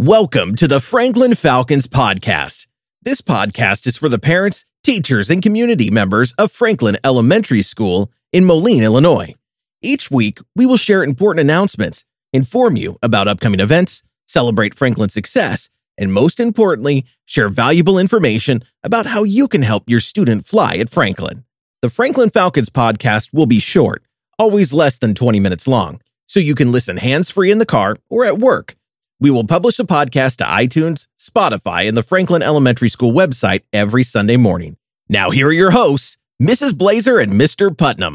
Welcome to the Franklin Falcons podcast. This podcast is for the parents, teachers, and community members of Franklin Elementary School in Moline, Illinois. Each week, we will share important announcements, inform you about upcoming events, celebrate Franklin's success, and most importantly, share valuable information about how you can help your student fly at Franklin. The Franklin Falcons podcast will be short, always less than 20 minutes long, so you can listen hands free in the car or at work. We will publish a podcast to iTunes, Spotify, and the Franklin Elementary School website every Sunday morning. Now, here are your hosts, Mrs. Blazer and Mr. Putnam.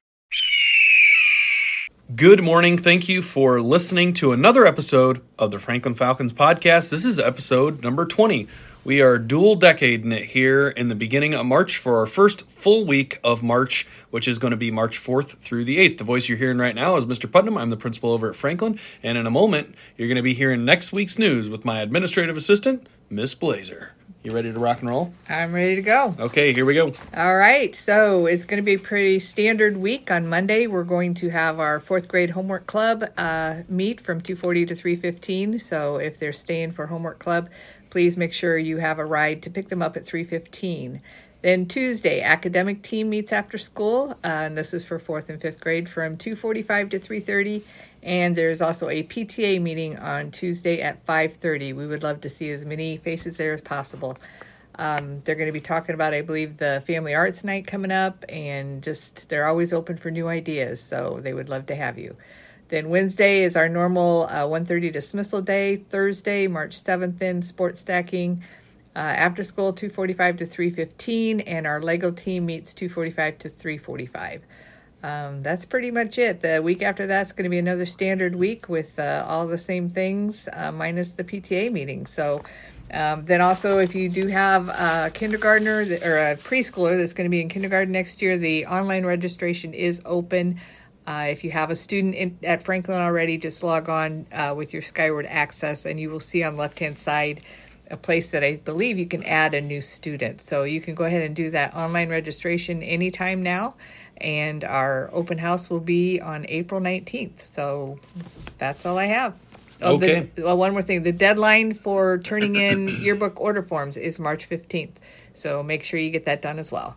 Good morning. Thank you for listening to another episode of the Franklin Falcons podcast. This is episode number 20. We are dual decading it here in the beginning of March for our first full week of March, which is going to be March 4th through the 8th. The voice you're hearing right now is Mr. Putnam. I'm the principal over at Franklin. And in a moment, you're going to be hearing next week's news with my administrative assistant, Miss Blazer. You ready to rock and roll? I'm ready to go. Okay, here we go. All right, so it's going to be a pretty standard week. On Monday, we're going to have our fourth grade homework club uh, meet from 2:40 to 3:15. So if they're staying for homework club, please make sure you have a ride to pick them up at 3:15. Then Tuesday, academic team meets after school, uh, and this is for fourth and fifth grade from 2:45 to 3:30. And there's also a PTA meeting on Tuesday at 5:30. We would love to see as many faces there as possible. Um, they're going to be talking about, I believe, the Family Arts Night coming up, and just they're always open for new ideas. So they would love to have you. Then Wednesday is our normal uh, 1:30 dismissal day. Thursday, March 7th, then sports stacking. Uh, after school 2:45 to 3:15, and our Lego team meets 2:45 to 3:45. Um, that's pretty much it. The week after that's going to be another standard week with uh, all the same things, uh, minus the PTA meeting. So. Um, then also, if you do have a kindergartner or a preschooler that's going to be in kindergarten next year, the online registration is open. Uh, if you have a student in, at Franklin already, just log on uh, with your Skyward Access, and you will see on the left hand side a place that I believe you can add a new student. So you can go ahead and do that online registration anytime now. And our open house will be on April 19th. So that's all I have. Oh, Okay. The, well, one more thing the deadline for turning in yearbook order forms is March 15th. So make sure you get that done as well.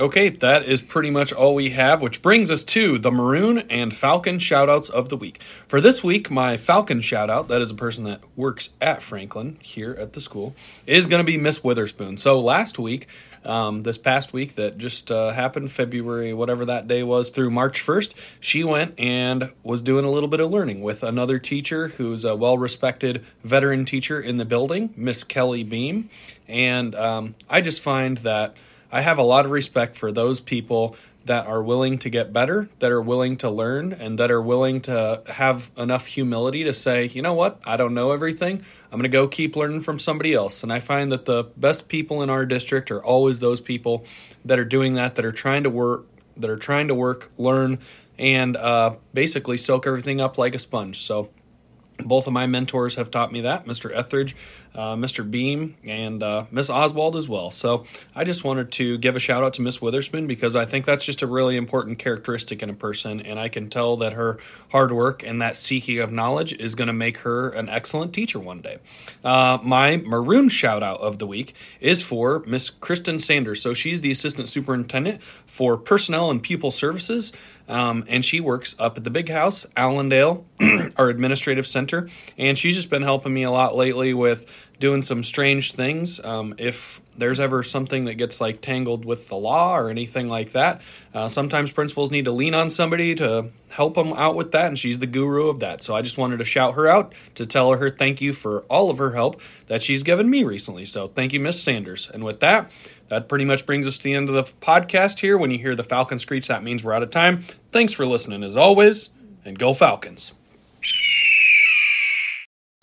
Okay, that is pretty much all we have, which brings us to the Maroon and Falcon shoutouts of the week. For this week, my Falcon shoutout, that is a person that works at Franklin here at the school, is going to be Miss Witherspoon. So last week, um, this past week that just uh, happened, February, whatever that day was, through March 1st, she went and was doing a little bit of learning with another teacher who's a well respected veteran teacher in the building, Miss Kelly Beam. And um, I just find that. I have a lot of respect for those people that are willing to get better, that are willing to learn, and that are willing to have enough humility to say, you know what, I don't know everything. I'm going to go keep learning from somebody else. And I find that the best people in our district are always those people that are doing that, that are trying to work, that are trying to work, learn, and uh, basically soak everything up like a sponge. So both of my mentors have taught me that Mr. Etheridge, uh, Mr. Beam, and uh, Miss Oswald as well. So I just wanted to give a shout out to Miss Witherspoon because I think that's just a really important characteristic in a person, and I can tell that her hard work and that seeking of knowledge is going to make her an excellent teacher one day. Uh, my maroon shout out of the week is for Miss Kristen Sanders. So she's the assistant superintendent for personnel and pupil services. Um, and she works up at the big house, Allendale, our administrative center. And she's just been helping me a lot lately with doing some strange things. Um, if there's ever something that gets like tangled with the law or anything like that, uh, sometimes principals need to lean on somebody to help them out with that. And she's the guru of that. So I just wanted to shout her out to tell her thank you for all of her help that she's given me recently. So thank you, Miss Sanders. And with that, that pretty much brings us to the end of the podcast here. When you hear the Falcon screech, that means we're out of time. Thanks for listening as always, and go Falcons.